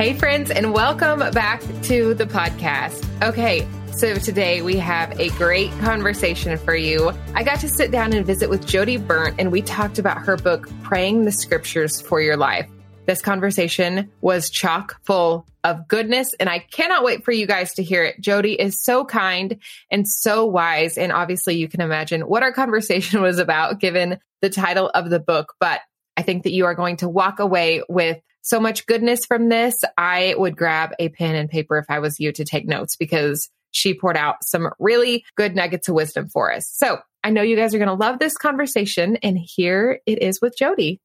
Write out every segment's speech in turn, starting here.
Hey, friends, and welcome back to the podcast. Okay, so today we have a great conversation for you. I got to sit down and visit with Jodie Berndt, and we talked about her book, Praying the Scriptures for Your Life. This conversation was chock full of goodness, and I cannot wait for you guys to hear it. Jodie is so kind and so wise, and obviously, you can imagine what our conversation was about given the title of the book. But I think that you are going to walk away with so much goodness from this. I would grab a pen and paper if I was you to take notes because she poured out some really good nuggets of wisdom for us. So I know you guys are going to love this conversation. And here it is with Jodie.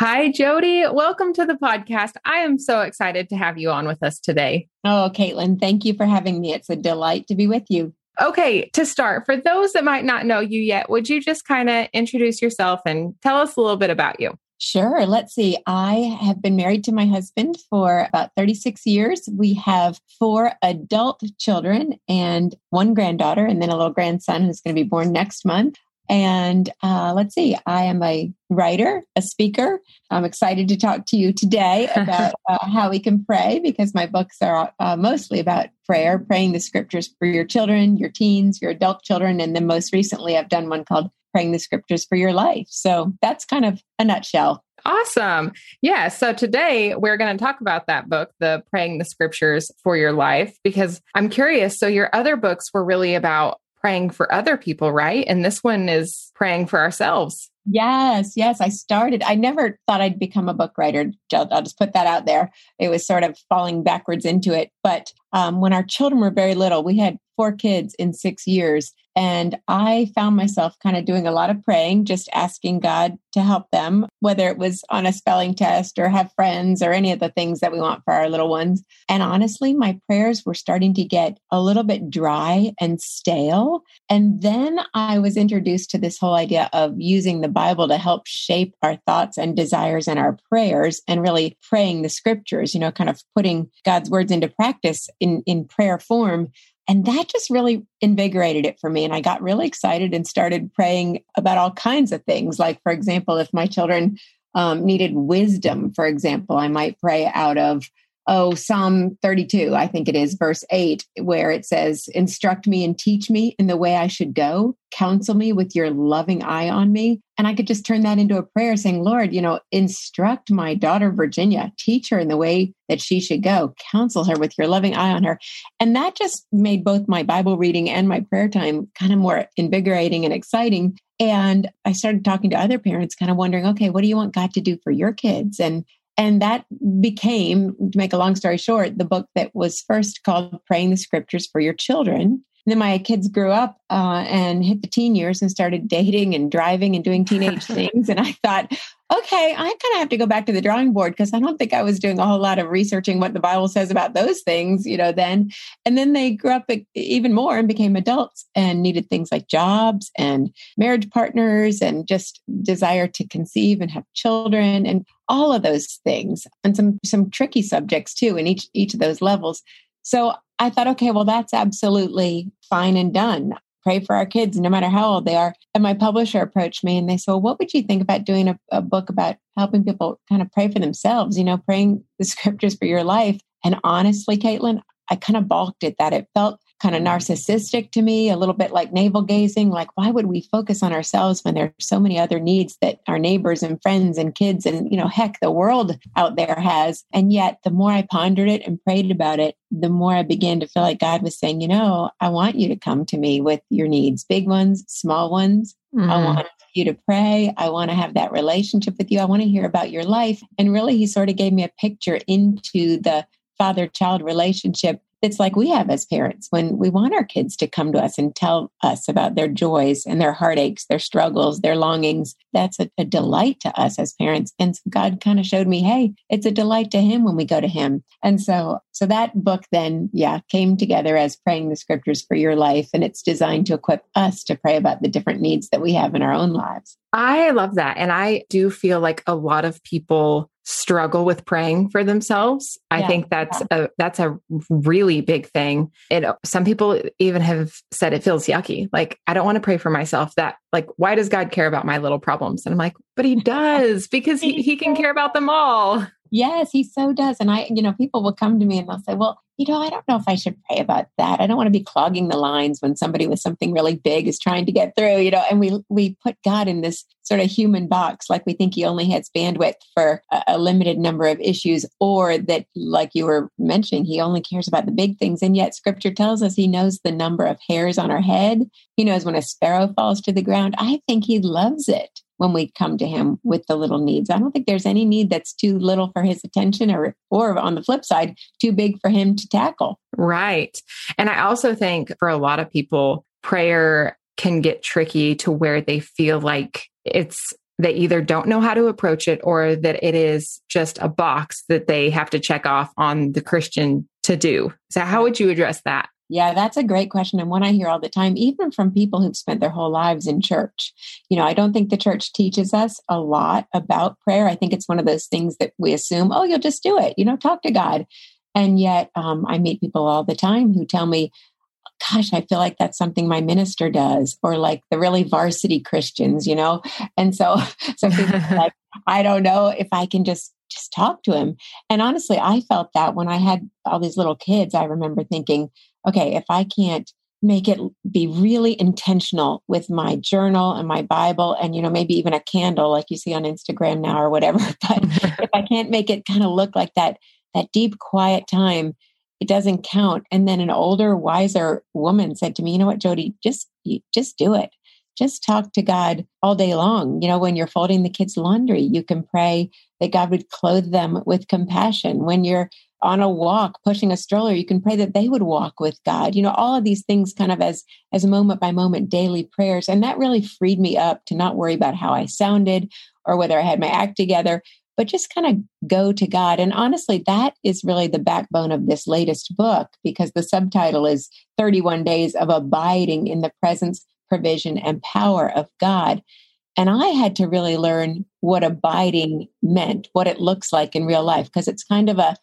Hi, Jodie. Welcome to the podcast. I am so excited to have you on with us today. Oh, Caitlin, thank you for having me. It's a delight to be with you. Okay, to start, for those that might not know you yet, would you just kind of introduce yourself and tell us a little bit about you? Sure. Let's see. I have been married to my husband for about 36 years. We have four adult children and one granddaughter, and then a little grandson who's going to be born next month. And uh, let's see, I am a writer, a speaker. I'm excited to talk to you today about uh, how we can pray because my books are uh, mostly about prayer, praying the scriptures for your children, your teens, your adult children. And then most recently, I've done one called praying the scriptures for your life. So that's kind of a nutshell. Awesome. Yeah. So today we're going to talk about that book, The Praying the Scriptures for Your Life, because I'm curious. So your other books were really about praying for other people, right? And this one is praying for ourselves. Yes, yes. I started, I never thought I'd become a book writer. I'll, just put that out there. It was sort of falling backwards into it. But um, when our children were very little, we had four kids in six years. And I found myself kind of doing a lot of praying, just asking God to help them, whether it was on a spelling test or have friends or any of the things that we want for our little ones. And honestly, my prayers were starting to get a little bit dry and stale. And then I was introduced to this whole idea of using the Bible to help shape our thoughts and desires and our prayers and really praying the scriptures, you know, kind of putting God's words into practice in, in prayer form. And that just really invigorated it for me. And I got really excited and started praying about all kinds of things. Like, for example, if my children um, needed wisdom, for example, I might pray out of oh, Psalm 32, I think it is, verse 8, where it says, Instruct me and teach me in the way I should go, counsel me with your loving eye on me. And I could just turn that into a prayer saying, Lord, you know, instruct my daughter Virginia, teach her in the way that she should go, counsel her with your loving eye on her. And that just made both my Bible reading and my prayer time kind of more invigorating and exciting. And I started talking to other parents, kind of wondering, okay, what do you want God to do for your kids? And and that became, to make a long story short, the book that was first called Praying the Scriptures for Your Children. Then my kids grew up uh, and hit the teen years and started dating and driving and doing teenage things. And I thought, okay, I kind of have to go back to the drawing board because I don't think I was doing a whole lot of researching what the Bible says about those things, you know, then. And then they grew up even more and became adults and needed things like jobs and marriage partners and just desire to conceive and have children and all of those things and some some tricky subjects too in each each of those levels. So I thought, okay, well, that's absolutely fine and done pray for our kids no matter how old they are. And my publisher approached me and they said, well, what would you think about doing a, a book about helping people kind of pray for themselves, you know, praying the scriptures for your life? And honestly, Caitlin, I kind of balked at that. It felt kind of narcissistic to me, a little bit like navel gazing. Like, why would we focus on ourselves when there are so many other needs that our neighbors and friends and kids and, you know, heck, the world out there has? And yet, the more I pondered it and prayed about it, the more I began to feel like God was saying, you know, I want you to come to me with your needs, big ones, small ones. Mm-hmm. I want you to pray. I want to have that relationship with you. I want to hear about your life. And really, he sort of gave me a picture into the father child relationship it's like we have as parents when we want our kids to come to us and tell us about their joys and their heartaches, their struggles, their longings. That's a, a delight to us as parents. And God kind of showed me, hey, it's a delight to Him when we go to Him. And so, so that book then, yeah, came together as praying the scriptures for your life. And it's designed to equip us to pray about the different needs that we have in our own lives. I love that. And I do feel like a lot of people struggle with praying for themselves. I yeah, think that's yeah. a that's a really big thing. And some people even have said it feels yucky. Like I don't want to pray for myself. That like why does God care about my little problems? And I'm like, but he does because he, he can care about them all. Yes, he so does. And I, you know, people will come to me and they'll say, well, you know, I don't know if I should pray about that. I don't want to be clogging the lines when somebody with something really big is trying to get through, you know, and we we put God in this sort of human box like we think he only has bandwidth for a, a limited number of issues or that like you were mentioning he only cares about the big things and yet scripture tells us he knows the number of hairs on our head. He knows when a sparrow falls to the ground. I think he loves it when we come to him with the little needs. I don't think there's any need that's too little for his attention or or on the flip side, too big for him to tackle. Right. And I also think for a lot of people, prayer can get tricky to where they feel like it's they either don't know how to approach it or that it is just a box that they have to check off on the Christian to do. So how would you address that? Yeah, that's a great question. And one I hear all the time, even from people who've spent their whole lives in church. You know, I don't think the church teaches us a lot about prayer. I think it's one of those things that we assume, oh, you'll just do it, you know, talk to God. And yet um, I meet people all the time who tell me, gosh, I feel like that's something my minister does, or like the really varsity Christians, you know? And so, some people like, I don't know if I can just just talk to him. And honestly, I felt that when I had all these little kids, I remember thinking, okay, if I can't make it be really intentional with my journal and my Bible and, you know, maybe even a candle like you see on Instagram now or whatever, but if I can't make it kind of look like that, that deep, quiet time, it doesn't count. And then an older, wiser woman said to me, you know what, Jodie, just, just do it just talk to God all day long. You know, when you're folding the kids' laundry, you can pray that God would clothe them with compassion. When you're on a walk pushing a stroller you can pray that they would walk with god. You know all of these things kind of as as moment by moment daily prayers. And that really freed me up to not worry about how i sounded or whether i had my act together but just kind of go to god. And honestly that is really the backbone of this latest book because the subtitle is 31 days of abiding in the presence provision and power of god. And I had to really learn what abiding meant, what it looks like in real life, because it's kind of a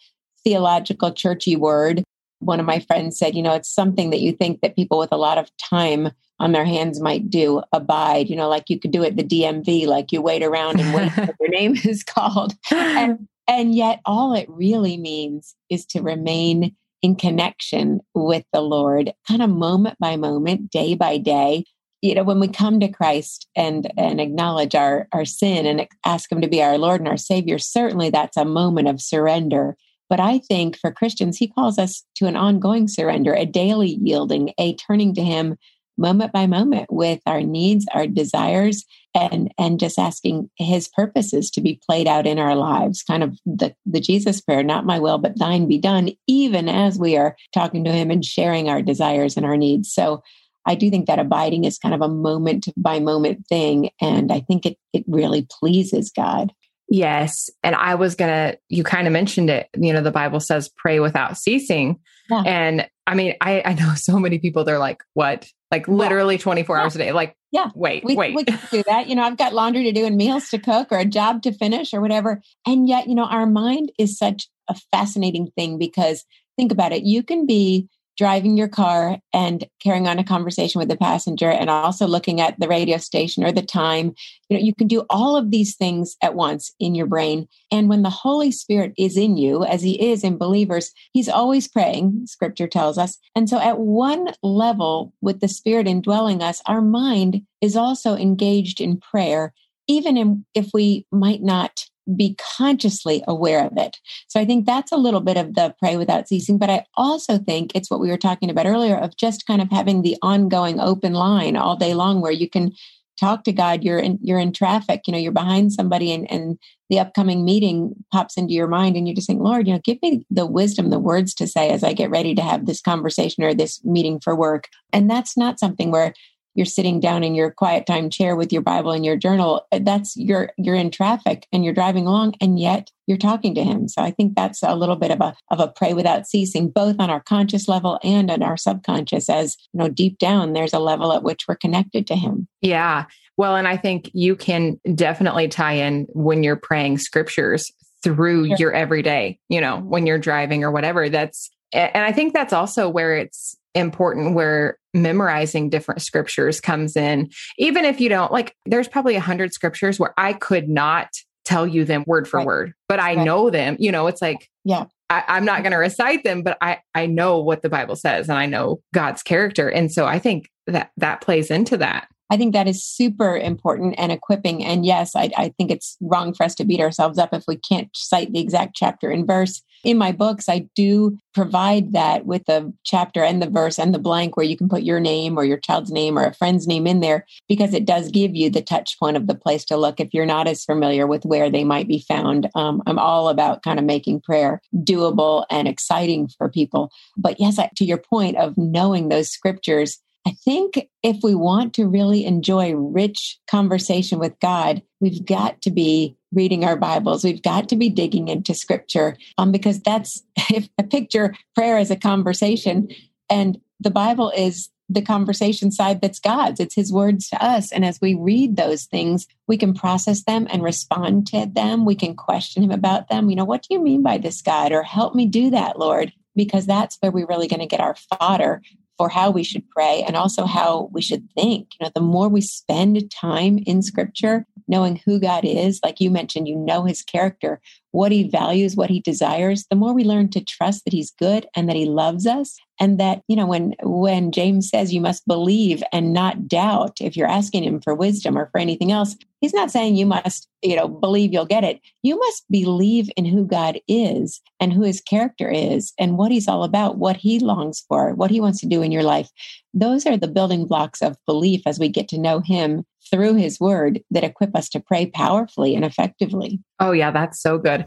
theological, churchy word. One of my friends said, you know, it's something that you think that people with a lot of time on their hands might do abide, you know, like you could do it the DMV, like you wait around and wait for your name is called. And, and yet, all it really means is to remain in connection with the Lord, kind of moment by moment, day by day. You know, when we come to Christ and and acknowledge our our sin and ask Him to be our Lord and our Savior, certainly that's a moment of surrender but I think for Christians, he calls us to an ongoing surrender, a daily yielding, a turning to him moment by moment with our needs, our desires, and and just asking his purposes to be played out in our lives. Kind of the, the Jesus prayer, not my will, but thine be done, even as we are talking to him and sharing our desires and our needs. So I do think that abiding is kind of a moment by moment thing. And I think it it really pleases God. Yes. And I was going to, you kind of mentioned it. You know, the Bible says pray without ceasing. Yeah. And I mean, I, I know so many people, they're like, what? Like literally 24 yeah. hours a day. Like, yeah, wait, we, wait. We can do that. You know, I've got laundry to do and meals to cook or a job to finish or whatever. And yet, you know, our mind is such a fascinating thing because think about it. You can be driving your car and carrying on a conversation with the passenger and also looking at the radio station or the time. You know you can do all of these things at once in your brain. And when the holy spirit is in you as he is in believers he's always praying scripture tells us. And so at one level with the spirit indwelling us our mind is also engaged in prayer even in, if we might not be consciously aware of it. So I think that's a little bit of the pray without ceasing. But I also think it's what we were talking about earlier of just kind of having the ongoing open line all day long where you can talk to God. You're in you're in traffic, you know, you're behind somebody and, and the upcoming meeting pops into your mind and you just think, Lord, you know, give me the wisdom, the words to say as I get ready to have this conversation or this meeting for work. And that's not something where you're sitting down in your quiet time chair with your bible and your journal uh, that's you're you're in traffic and you're driving along and yet you're talking to him. So i think that's a little bit of a of a pray without ceasing both on our conscious level and on our subconscious as you know deep down there's a level at which we're connected to him. Yeah. Well and i think you can definitely tie in when you're praying scriptures through sure. your everyday you know when you're driving or whatever that's and i think that's also where it's important where memorizing different scriptures comes in even if you don't like there's probably a hundred scriptures where i could not tell you them word for Right. word, but I Right. know them. You know, it's like, Yeah. I, I'm not going to recite them, but I, I know what the Bible says and I know God's character. And so I think that that plays into that. I think that is super important and equipping. And yes, I, I think it's wrong for us to beat ourselves up if we can't cite the exact chapter and verse. In my books, I do provide that with the chapter and the verse and the blank where you can put your name or your child's name or a friend's name in there because it does give you the touch point of the place to look if you're not as familiar with where they might be found. Um, I'm all about kind of making prayer doable and exciting for people. But yes, to your point of knowing those scriptures, I think if we want to really enjoy rich conversation with God, we've got to be reading our Bibles. We've got to be digging into scripture um, because that's if I picture prayer is a conversation and the Bible is the conversation side that's God's. It's his words to us. And as we read those things, we can process them and respond to them. We can question him about them. You know, what do you mean by this, God? Or help me do that, Lord, because that's where we're really going to get our fodder for how we should pray and also how we should think. You know, the more we spend time in scripture, knowing who God is, like you mentioned, you know his character, what he values, what he desires, the more we learn to trust that he's good and that he loves us. And that, you know, when when James says you must believe and not doubt if you're asking him for wisdom or for anything else, he's not saying you must, you know, believe you'll get it. You must believe in who God is and who his character is and what he's all about, what he longs for, what he wants to do in your life. Those are the building blocks of belief as we get to know him through his word that equip us to pray powerfully and effectively. Oh, yeah, that's so good.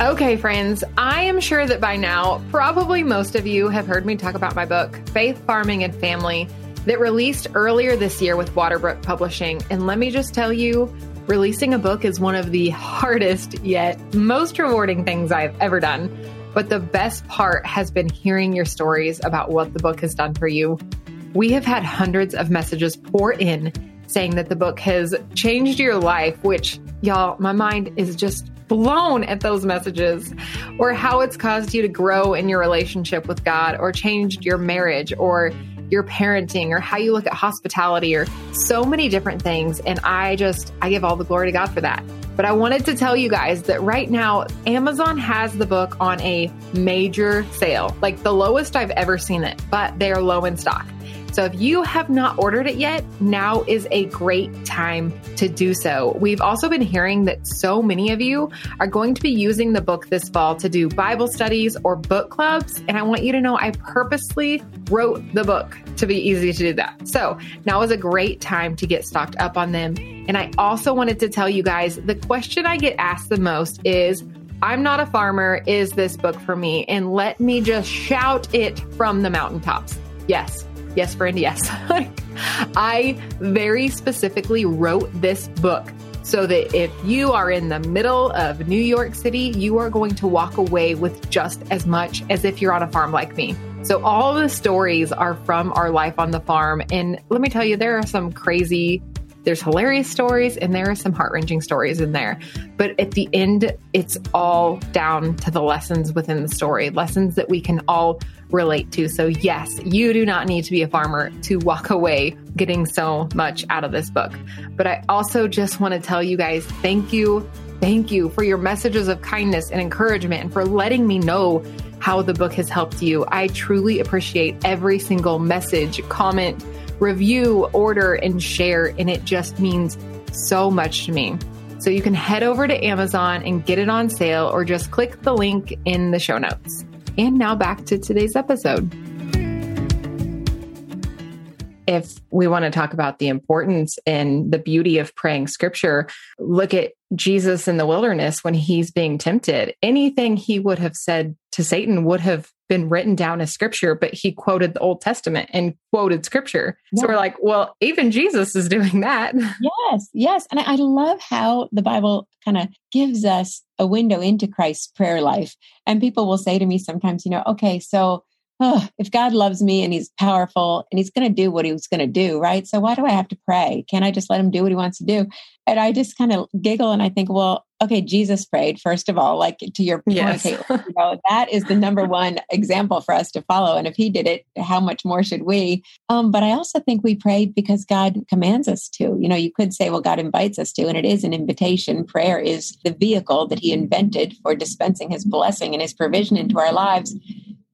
Okay, friends, I am sure that by now, probably most of you have heard me talk about my book, Faith, Farming, and Family, that released earlier this year with Waterbrook Publishing. And let me just tell you, releasing a book is one of the hardest yet most rewarding things I've ever done. But the best part has been hearing your stories about what the book has done for you. We have had hundreds of messages pour in saying that the book has changed your life, which, y'all, my mind is just blown at those messages, or how it's caused you to grow in your relationship with God, or changed your marriage, or your parenting, or how you look at hospitality, or so many different things. And I just, I give all the glory to God for that. But I wanted to tell you guys that right now, Amazon has the book on a major sale, like the lowest I've ever seen it, but they are low in stock. So if you have not ordered it yet, now is a great time to do so. We've also been hearing that so many of you are going to be using the book this fall to do Bible studies or book clubs. And I want you to know I purposely wrote the book to be easy to do that. So now is a great time to get stocked up on them. And I also wanted to tell you guys the question I get asked the most is, I'm not a farmer. Is this book for me? And let me just shout it from the mountaintops. Yes, Yes, friend, yes. I very specifically wrote this book so that if you are in the middle of New York City, you are going to walk away with just as much as if you're on a farm like me. So, all the stories are from our life on the farm. And let me tell you, there are some crazy, there's hilarious stories and there are some heart wrenching stories in there. But at the end, it's all down to the lessons within the story, lessons that we can all relate to. So, yes, you do not need to be a farmer to walk away getting so much out of this book. But I also just want to tell you guys thank you. Thank you for your messages of kindness and encouragement and for letting me know how the book has helped you. I truly appreciate every single message, comment, review, order, and share. And it just means so much to me. So you can head over to Amazon and get it on sale or just click the link in the show notes. And now back to today's episode. If we want to talk about the importance and the beauty of praying scripture, look at Jesus in the wilderness when he's being tempted. Anything he would have said to Satan would have been written down as scripture, but he quoted the Old Testament and quoted scripture. So we're like, well, even Jesus is doing that. Yes, yes. And I I love how the Bible kind of gives us a window into Christ's prayer life. And people will say to me sometimes, you know, okay, so oh, if God loves me and he's powerful and he's going to do what he was going to do, right? So why do I have to pray? Can't I just let him do what he wants to do? And I just kind of giggle and I think, well, okay, Jesus prayed, first of all, like to your point, yes. you know, that is the number one example for us to follow. And if he did it, how much more should we? Um, but I also think we pray because God commands us to. You know, you could say, well, God invites us to, and it is an invitation. Prayer is the vehicle that he invented for dispensing his blessing and his provision into our lives.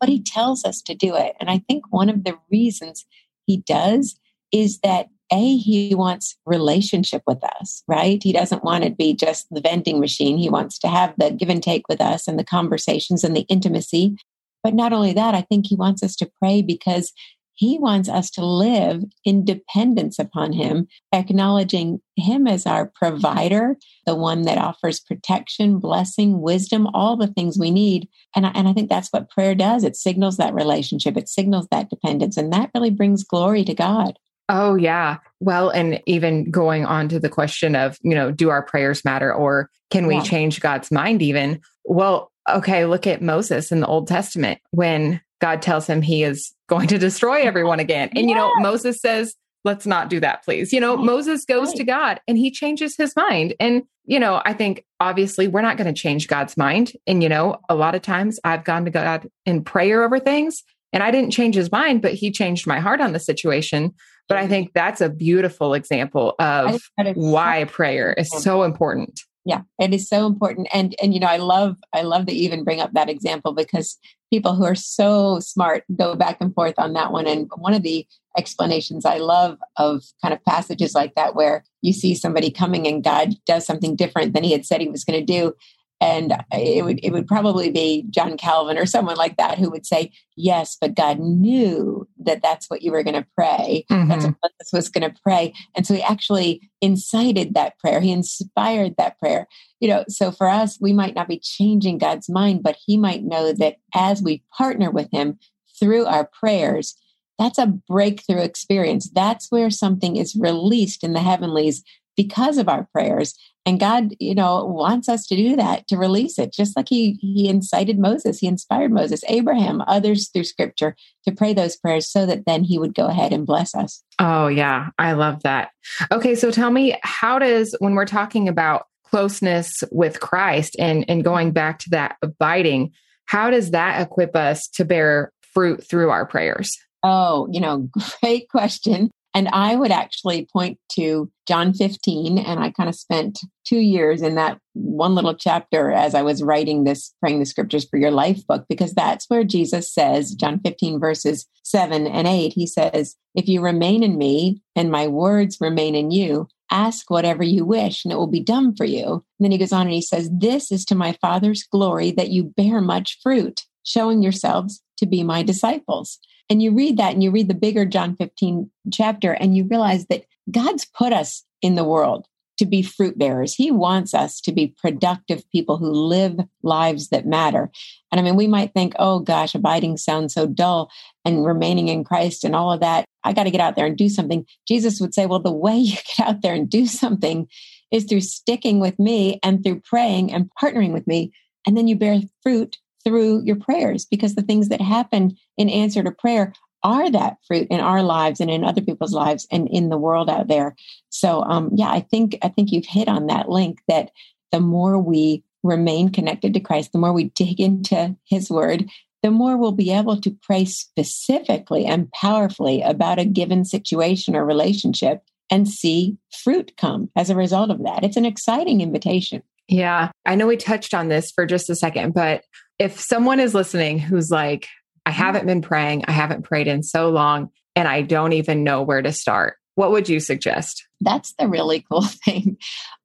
But he tells us to do it. And I think one of the reasons he does is that a, he wants relationship with us, right? He doesn't want to be just the vending machine. He wants to have the give and take with us and the conversations and the intimacy. But not only that, I think he wants us to pray because he wants us to live in dependence upon him, acknowledging him as our provider, the one that offers protection, blessing, wisdom, all the things we need. And I, and I think that's what prayer does. It signals that relationship, it signals that dependence, and that really brings glory to God. Oh, yeah. Well, and even going on to the question of, you know, do our prayers matter or can we yeah. change God's mind even? Well, okay, look at Moses in the Old Testament when God tells him he is going to destroy everyone again. And, you know, Moses says, let's not do that, please. You know, right. Moses goes right. to God and he changes his mind. And, you know, I think obviously we're not going to change God's mind. And, you know, a lot of times I've gone to God in prayer over things and I didn't change his mind, but he changed my heart on the situation. But I think that's a beautiful example of why prayer is so important. Yeah, it is so important. And and you know, I love I love that you even bring up that example because people who are so smart go back and forth on that one. And one of the explanations I love of kind of passages like that where you see somebody coming and God does something different than he had said he was going to do and it would it would probably be John Calvin or someone like that who would say, "Yes, but God knew that that's what you were going to pray. Mm-hmm. That's what this was going to pray." And so He actually incited that prayer. He inspired that prayer. You know, so for us, we might not be changing God's mind, but He might know that as we partner with Him through our prayers, that's a breakthrough experience. That's where something is released in the heavenlies because of our prayers. And god you know wants us to do that to release it just like he he incited moses he inspired moses abraham others through scripture to pray those prayers so that then he would go ahead and bless us. Oh yeah. I love that. Okay so tell me how does when we're talking about closeness with christ and and going back to that abiding how does that equip us to bear fruit through our prayers? Oh, you know, great question. And I would actually point to John 15, and I kind of spent two years in that one little chapter as I was writing this Praying the Scriptures for Your Life book, because that's where Jesus says, John 15, verses 7 and 8, he says, If you remain in me and my words remain in you, ask whatever you wish and it will be done for you. And then he goes on and he says, This is to my Father's glory that you bear much fruit, showing yourselves to be my disciples. And you read that and you read the bigger John 15 chapter and you realize that God's put us in the world to be fruit bearers. He wants us to be productive people who live lives that matter. And I mean, we might think, oh gosh, abiding sounds so dull and remaining in Christ and all of that. I got to get out there and do something. Jesus would say, well, the way you get out there and do something is through sticking with me and through praying and partnering with me. And then you bear fruit through your prayers because the things that happen in answer to prayer are that fruit in our lives and in other people's lives and in the world out there. So um yeah, I think I think you've hit on that link that the more we remain connected to Christ, the more we dig into his word, the more we'll be able to pray specifically and powerfully about a given situation or relationship and see fruit come as a result of that. It's an exciting invitation. Yeah. I know we touched on this for just a second, but if someone is listening who's like, I mm-hmm. haven't been praying, I haven't prayed in so long, and I don't even know where to start, what would you suggest? That's the really cool thing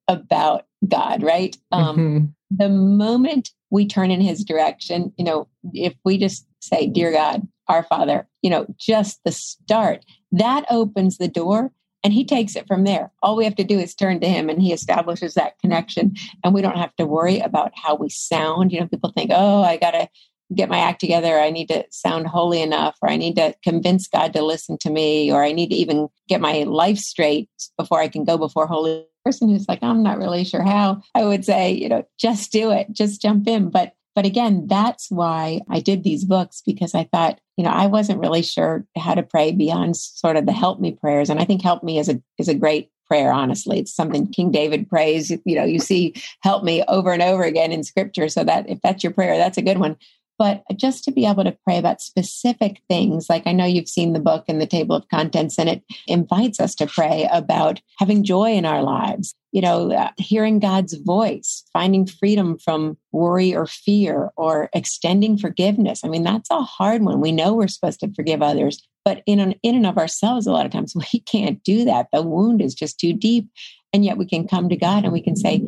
about God, right? Um, mm-hmm. The moment we turn in his direction, you know, if we just say, Dear God, our Father, you know, just the start, that opens the door and he takes it from there. All we have to do is turn to him and he establishes that connection. And we don't have to worry about how we sound. You know, people think, oh, I got to get my act together. I need to sound holy enough, or I need to convince God to listen to me, or I need to even get my life straight before I can go before holy person who's like, I'm not really sure how. I would say, you know, just do it, just jump in. But but again, that's why I did these books because I thought, you know, I wasn't really sure how to pray beyond sort of the help me prayers. And I think help me is a is a great prayer, honestly. It's something King David prays. You know, you see, help me over and over again in scripture. So that if that's your prayer, that's a good one. But just to be able to pray about specific things, like I know you've seen the book and the table of contents, and it invites us to pray about having joy in our lives, you know, uh, hearing God's voice, finding freedom from worry or fear, or extending forgiveness. I mean, that's a hard one. We know we're supposed to forgive others, but in, an, in and of ourselves, a lot of times we can't do that. The wound is just too deep. And yet we can come to God and we can say,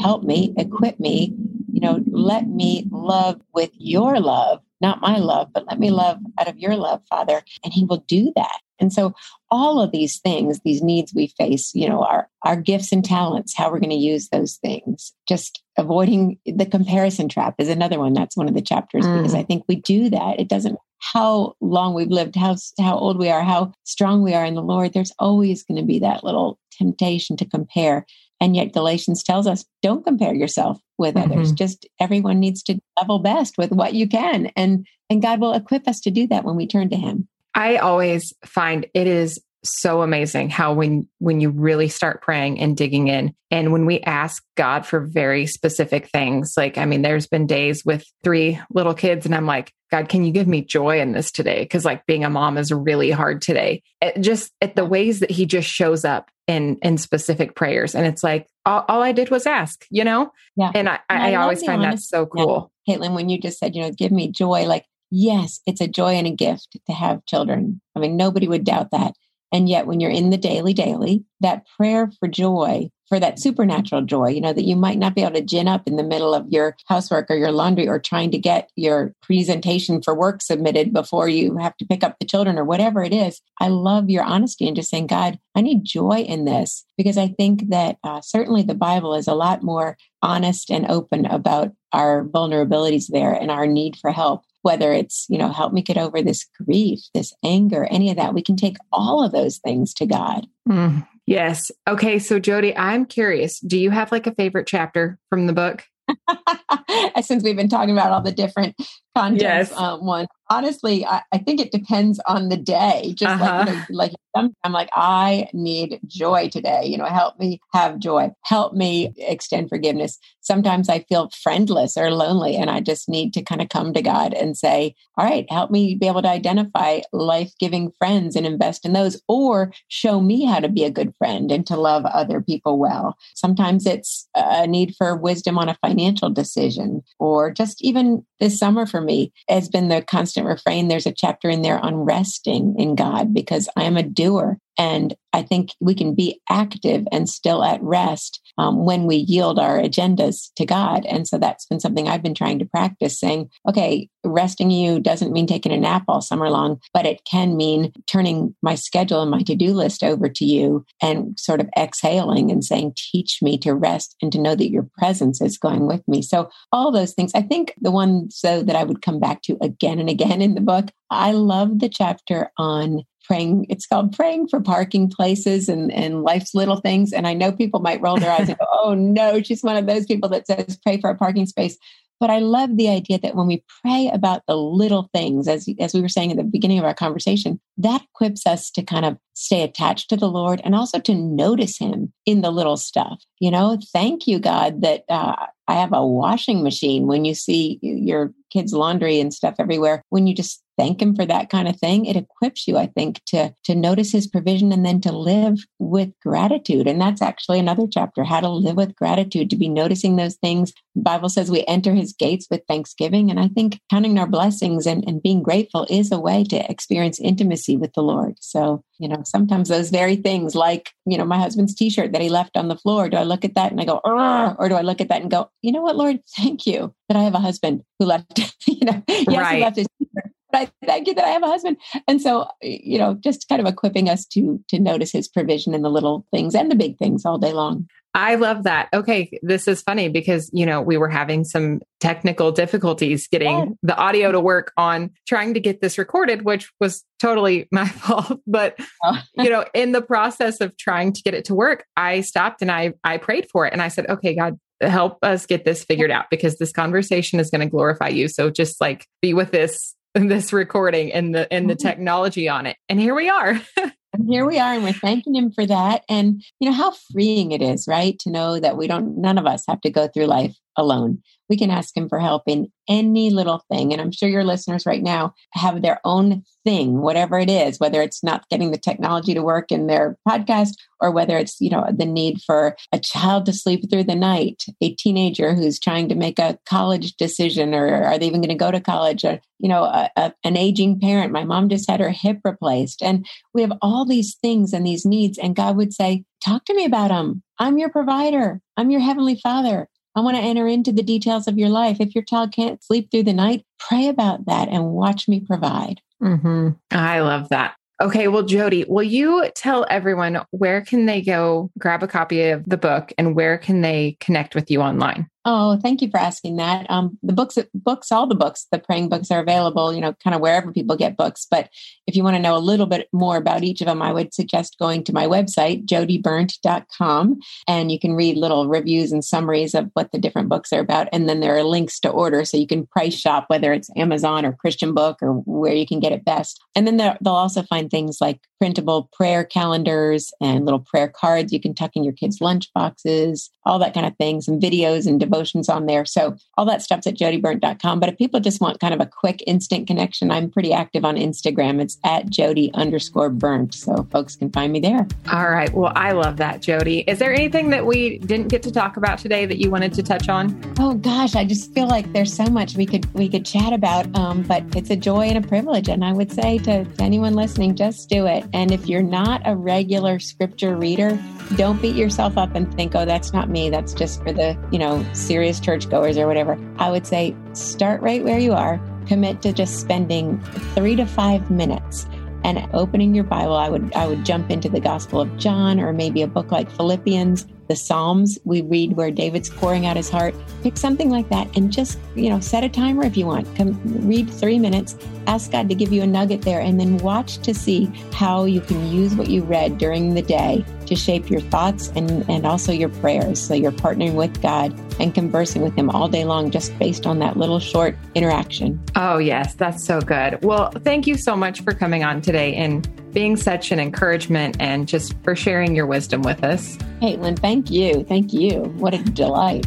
Help me, equip me, you know, let me love with your love, not my love, but let me love out of your love, Father. And He will do that. And so all of these things, these needs we face, you know, our, our gifts and talents, how we're going to use those things. Just avoiding the comparison trap is another one. That's one of the chapters mm. because I think we do that. It doesn't how long we've lived, how how old we are, how strong we are in the Lord. There's always going to be that little temptation to compare. And yet Galatians tells us don't compare yourself with mm-hmm. others. Just everyone needs to level best with what you can. And and God will equip us to do that when we turn to him. I always find it is so amazing how when when you really start praying and digging in and when we ask God for very specific things like I mean there's been days with three little kids and I'm like God can you give me joy in this today? Cuz like being a mom is really hard today. It just at the ways that he just shows up in in specific prayers. And it's like all, all I did was ask you know? Yeah. And I, and I, I always find honest, that so cool. Yeah. Caitlin when you just said you know give me joy like yes it's a joy and a gift to have children. I mean nobody would doubt that and yet, when you're in the daily, daily, that prayer for joy, for that supernatural joy, you know, that you might not be able to gin up in the middle of your housework or your laundry or trying to get your presentation for work submitted before you have to pick up the children or whatever it is. I love your honesty and just saying, God, I need joy in this because I think that uh, certainly the Bible is a lot more honest and open about our vulnerabilities there and our need for help whether it's, you know, help me get over this grief, this anger, any of that. We can take all of those things to God. Mm, yes. Okay. So, Jodie, I'm curious. Do you have like a favorite chapter from the book? Since we've been talking about all the different contents, yes. um, one honestly, I, I, think it depends on the day. Just uh-huh. like, you know, like I'm like, I need joy today. You know, help me have joy. Help me extend forgiveness. Sometimes I feel friendless or lonely, and I just need to kind of come to God and say, All right, help me be able to identify life giving friends and invest in those, or show me how to be a good friend and to love other people well. Sometimes it's a need for wisdom on a financial decision, or just even this summer for me has been the constant constant refrain, there's a chapter in there on resting in God because I am a doer. And I think we can be active and still at rest um, when we yield our agendas to God. And so that's been something I've been trying to practice saying, okay, resting you doesn't mean taking a nap all summer long, but it can mean turning my schedule and my to do list over to you and sort of exhaling and saying, teach me to rest and to know that your presence is going with me. So all those things. I think the one so that I would come back to again and again in the book, I love the chapter on praying it's called praying for parking places and, and life's little things. And i know people might roll their eyes and go oh no she's one of those people that says pray for a parking space. But i love the idea that when we pray about the little things as, as we were saying at the beginning of our conversation that equips us to kind of stay attached to the lord and also to notice him in the little stuff. You know thank you god that uh, i have a washing machine when you see your kids laundry and stuff everywhere when you just thank him for that kind of thing. It equips you i think to to notice his provision and then to live with gratitude. And that's actually another chapter how to live with gratitude to be noticing those things. The bible says we enter his gates with thanksgiving. And i think counting our blessings and, and being grateful is a way to experience intimacy with the lord. So you know sometimes those very things like you know my husband's t-shirt that he left on the floor do i look at that and i go or do i look at that and go you know what lord? Thank you. That i have a husband who left you know yes right. he left his t-shirt but I thank you that I have a husband. And so, you know, just kind of equipping us to to notice his provision in the little things and the big things all day long. I love that. Okay, this is funny because, you know, we were having some technical difficulties getting yeah. the audio to work on trying to get this recorded, which was totally my fault. But, oh. you know, in the process of trying to get it to work, I stopped and I I prayed for it and I said, "Okay, God, help us get this figured out because this conversation is going to glorify you. So just like be with this this recording and the and the mm-hmm. technology on it. And here we are. And here we are, and we're thanking him for that. And you know how freeing it is, right? To know that we don't, none of us have to go through life alone. We can ask him for help in any little thing. And I'm sure your listeners right now have their own thing, whatever it is, whether it's not getting the technology to work in their podcast or whether it's, you know, the need for a child to sleep through the night, a teenager who's trying to make a college decision or are they even going to go to college or, you know, a, a, an aging parent. My mom just had her hip replaced. And we have all these things and these needs. And God would say, talk to me about them. I'm your provider. I'm your heavenly father. I want to enter into the details of your life. If your child can't sleep through the night, pray about that and watch me provide. Mm-hmm. I love that. Okay, well, Jodie, will you tell everyone where can they go grab a copy of the book and where can they connect with you online? Oh, thank you for asking that. Um, the books, books, all the books, the praying books are available, you know, kind of wherever people get books. But if you want to know a little bit more about each of them, I would suggest going to my website, jodieberndt.com, and you can read little reviews and summaries of what the different books are about. And then there are links to order so you can price shop, whether it's Amazon or Christian Book or where you can get it best. And then they'll also find things like printable prayer calendars and little prayer cards you can tuck in your kids' lunch boxes, all that kind of thing, some videos and devotions on there. So all that stuff's at jodieberndt.com. But if people just want kind of a quick instant connection, I'm pretty active on Instagram. It's at Jodie underscore Berndt. So folks can find me there. All right. Well, I love that, Jodie. Is there anything that we didn't get to talk about today that you wanted to touch on? Oh gosh, I just feel like there's so much we could we could chat about. Um, but it's a joy and a privilege. And I would say to, to anyone listening, just do it. And if you're not a regular scripture reader, don't beat yourself up and think, oh, that's not me. That's just for the, you know, serious churchgoers or whatever. I would say start right where you are, commit to just spending three to five minutes and opening your bible i would i would jump into the gospel of john or maybe a book like philippians the Psalms we read where David's pouring out his heart. Pick something like that and just, you know, set a timer if you want. Come read three minutes, ask God to give you a nugget there, and then watch to see how you can use what you read during the day to shape your thoughts and, and also your prayers. So you're partnering with God and conversing with Him all day long just based on that little short interaction. Oh, yes, that's so good. Well, thank you so much for coming on today and being such an encouragement and just for sharing your wisdom with us. Caitlin, thank you. Thank you. What a delight.